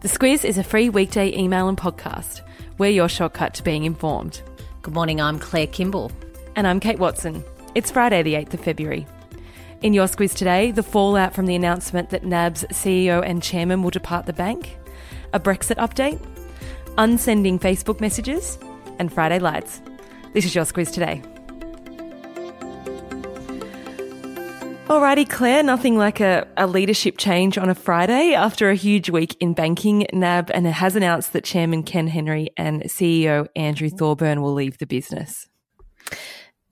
The Squiz is a free weekday email and podcast. We're your shortcut to being informed. Good morning, I'm Claire Kimball. And I'm Kate Watson. It's Friday, the 8th of February. In your Squiz today, the fallout from the announcement that NAB's CEO and chairman will depart the bank, a Brexit update, unsending Facebook messages, and Friday Lites. This is your Squiz today. Alrighty, Claire, nothing like a, a, leadership change on a Friday. After a huge week in banking, NAB and it has announced that Chairman Ken Henry and CEO Andrew Thorburn will leave the business.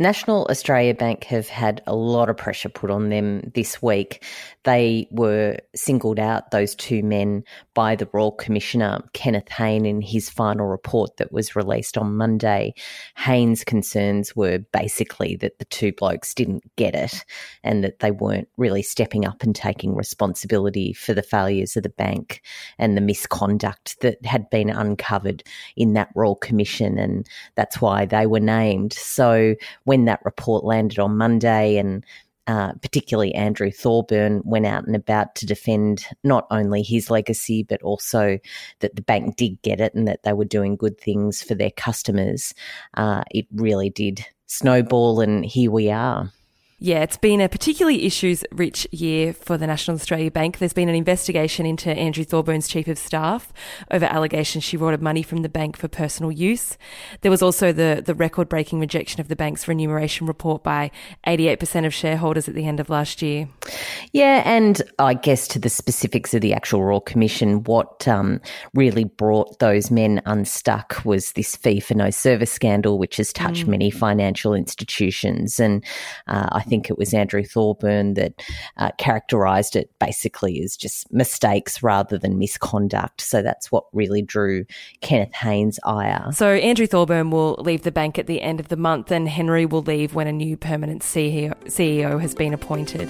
National Australia Bank have had a lot of pressure put on them this week. They were singled out, those two men, by the Royal Commissioner, Kenneth Hayne, in his final report that was released on Monday. Hayne's concerns were basically that the two blokes didn't get it and that they weren't really stepping up and taking responsibility for the failures of the bank and the misconduct that had been uncovered in that Royal Commission. And that's why they were named. So, when that report landed on Monday and uh, particularly Andrew Thorburn, went out and about to defend not only his legacy, but also that the bank did get it and that they were doing good things for their customers. Uh, it really did snowball, and here we are. Yeah, it's been a particularly issues rich year for the National Australia Bank. There's been an investigation into Andrew Thorburn's chief of staff over allegations she rotted money from the bank for personal use. There was also the, the record breaking rejection of the bank's remuneration report by 88% of shareholders at the end of last year. Yeah, and I guess to the specifics of the actual Royal Commission, what um, really brought those men unstuck was this fee for no service scandal, which has touched mm. many financial institutions. And uh, I think it was Andrew Thorburn that uh, characterised it basically as just mistakes rather than misconduct. So that's what really drew Kenneth Hayne's ire. So Andrew Thorburn will leave the bank at the end of the month, and Henry will leave when a new permanent CEO, CEO has been appointed.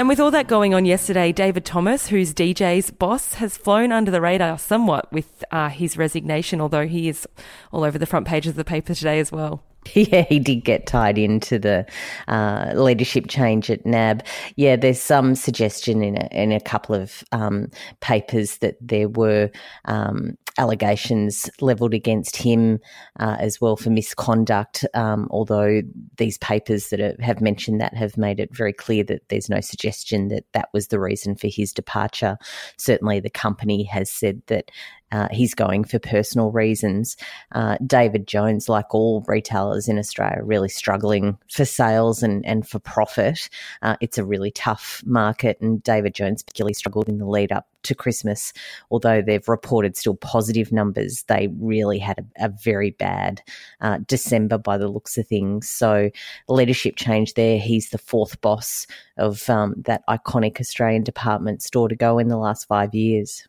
And with all that going on yesterday, David Thomas, who's DJ's boss, has flown under the radar somewhat with uh, his resignation, although he is all over the front pages of the paper today as well. Yeah, he did get tied into the uh, leadership change at NAB. Yeah, there's some suggestion in a, in a couple of um, papers that there were um, allegations levelled against him uh, as well for misconduct. Um, although these papers that have mentioned that have made it very clear that there's no suggestion that that was the reason for his departure. Certainly, the company has said that uh, he's going for personal reasons. Uh, David Jones, like all retailers in Australia, really struggling for sales and, and for profit. Uh, it's a really tough market, and David Jones particularly struggled in the lead up to Christmas. Although they've reported still positive numbers, they really had a, a very bad uh, December by the looks of things. So, leadership change there. He's the fourth boss of um, that iconic Australian department store to go in the last five years.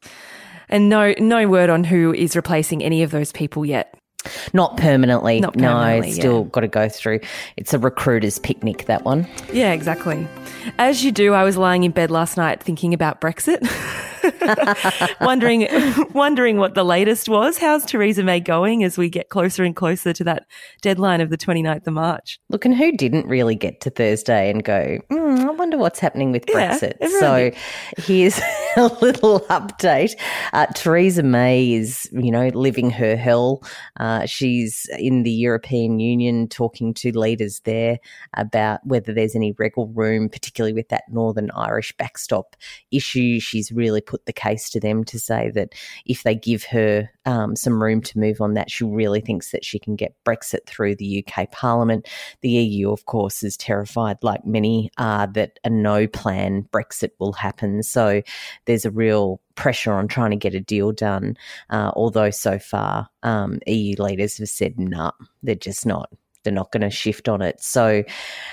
And no, no word on who is replacing any of those people yet. Not permanently. Not permanently no, still yeah. got to go through. It's a recruiter's picnic, that one. Yeah, exactly. As you do, I was lying in bed last night thinking about Brexit. wondering wondering what the latest was. How's Theresa May going as we get closer and closer to that deadline of the 29th of March? Look, and who didn't really get to Thursday and go, mm, I wonder what's happening with yeah, Brexit? So did. here's a little update. Uh, Theresa May is, you know, living her hell. Uh, she's in the European Union talking to leaders there about whether there's any wriggle room, particularly with that Northern Irish backstop issue. She's really put the case to them to say that if they give her um, some room to move on that, she really thinks that she can get Brexit through the UK Parliament. The EU, of course, is terrified, like many are, that a no plan Brexit will happen. So there's a real pressure on trying to get a deal done. Uh, although so far, um, EU leaders have said, no, nah, they're just not they're not going to shift on it. So,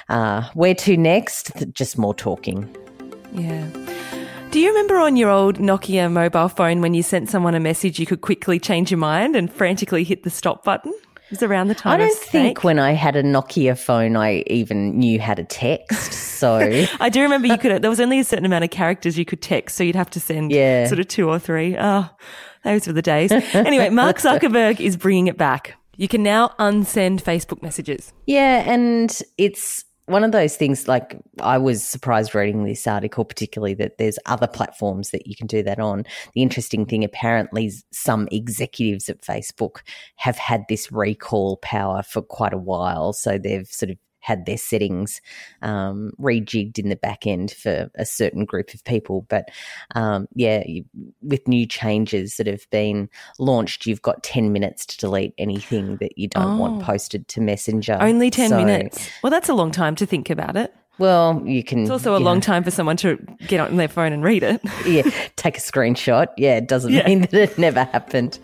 uh, where to next? Just more talking. Yeah. Do you remember on your old Nokia mobile phone when you sent someone a message, you could quickly change your mind and frantically hit the stop button? It was around the time. I don't think when I had a Nokia phone, I even knew how to text. So I do remember you could. There was only a certain amount of characters you could text, so you'd have to send yeah. sort of two or three. Oh, those were the days. Anyway, Mark Zuckerberg is bringing it back. You can now unsend Facebook messages. Yeah, and it's one of those things like I was surprised reading this article, particularly that there's other platforms that you can do that on. The interesting thing, apparently, some executives at Facebook have had this recall power for quite a while. So they've sort of had their settings um, rejigged in the back end for a certain group of people. But um, yeah, you, with new changes that have been launched, you've got 10 minutes to delete anything that you don't oh. want posted to Messenger. Only 10 so, minutes. Well, that's a long time to think about it. Well, you can. It's also a long know. time for someone to get on their phone and read it. yeah, take a screenshot. Yeah, it doesn't yeah. mean that it never happened.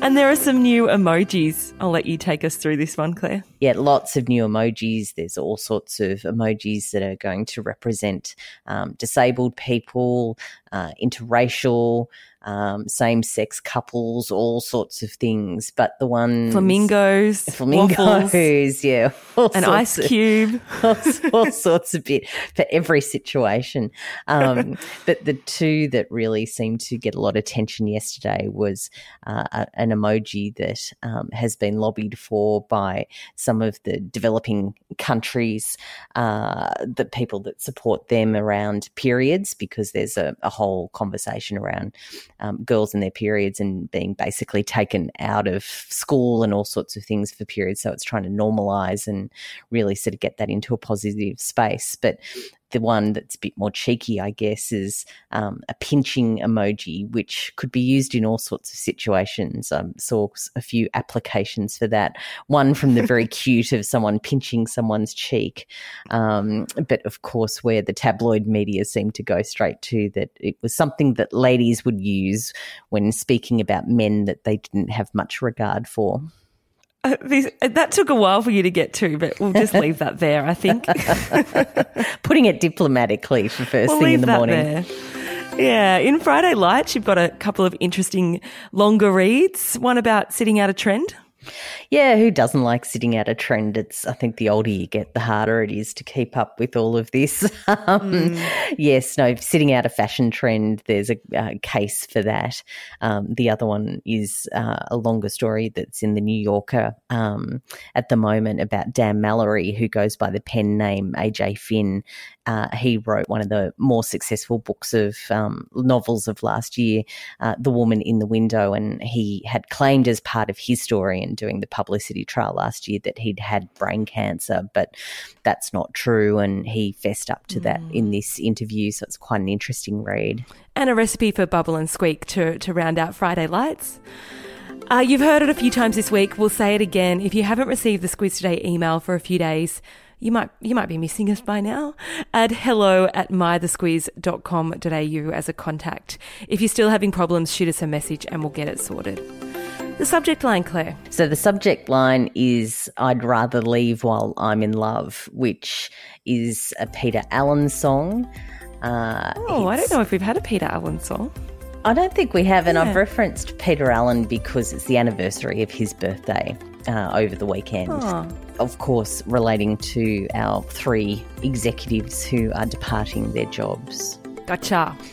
And there are some new emojis. I'll let you take us through this one, Claire. Yeah, lots of new emojis. There's all sorts of emojis that are going to represent um, disabled people, uh, interracial, um, same sex couples, all sorts of things. But the one flamingos, flamingos, waffles, yeah, an ice of, cube, all, all, sorts of bit for every situation. Um, but the two that really seemed to get a lot of attention yesterday was uh, an emoji that um, has been lobbied for by some of the developing countries, uh, the people that support them around periods, because there's a, a whole conversation around um, girls and their periods and being basically taken out of school and all sorts of things for periods. So it's trying to normalize and really sort of get that into a positive space. But the one that's a bit more cheeky, I guess, is um, a pinching emoji, which could be used in all sorts of situations. I um, saw a few applications for that. One from the very cute of someone pinching someone's cheek, um, but of course, where the tabloid media seemed to go straight to that it was something that ladies would use when speaking about men that they didn't have much regard for. Uh, these, that took a while for you to get to, but we'll just leave that there, I think. Putting it diplomatically for 1st we'll thing in the morning. There. Yeah, in Friday Lites, you've got a couple of interesting longer reads. One about sitting out a trend. Yeah, who doesn't like sitting out a trend? It's I think the older you get, the harder it is to keep up with all of this. um, mm. Yes, no, sitting out a fashion trend. There's a uh, case for that. Um, the other one is uh, a longer story that's in the New Yorker um, at the moment about Dan Mallory, who goes by the pen name AJ Finn, uh, he wrote one of the more successful books of um, novels of last year, uh, The Woman in the Window. And he had claimed as part of his story and doing the publicity trial last year that he'd had brain cancer, but that's not true. And he fessed up to mm. that in mm. this interview. So it's quite an interesting read. And a recipe for bubble and squeak to, to round out Friday Lites. Uh, you've heard it a few times this week. We'll say it again. If you haven't received the Squiz Today email for a few days, you might you might be missing us by now. Add hello at mythesquiz.com.au as a contact. If you're still having problems, shoot us a message and we'll get it sorted. The subject line, Claire. So the subject line is I'd rather leave while I'm in love, which is a Peter Allen song. Uh, oh, I don't know if we've had a Peter Allen song. I don't think we have, and yeah. I've referenced Peter Allen because it's the anniversary of his birthday uh, over the weekend. Oh. Of course, relating to our three executives who are departing their jobs. Gotcha.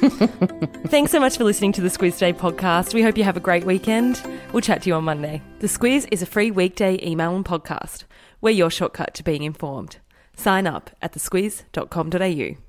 Thanks so much for listening to the Squiz Today podcast. We hope you have a great weekend. We'll chat to you on Monday. The Squiz is a free weekday email and podcast. We're your shortcut to being informed. Sign up at thesquiz.com.au.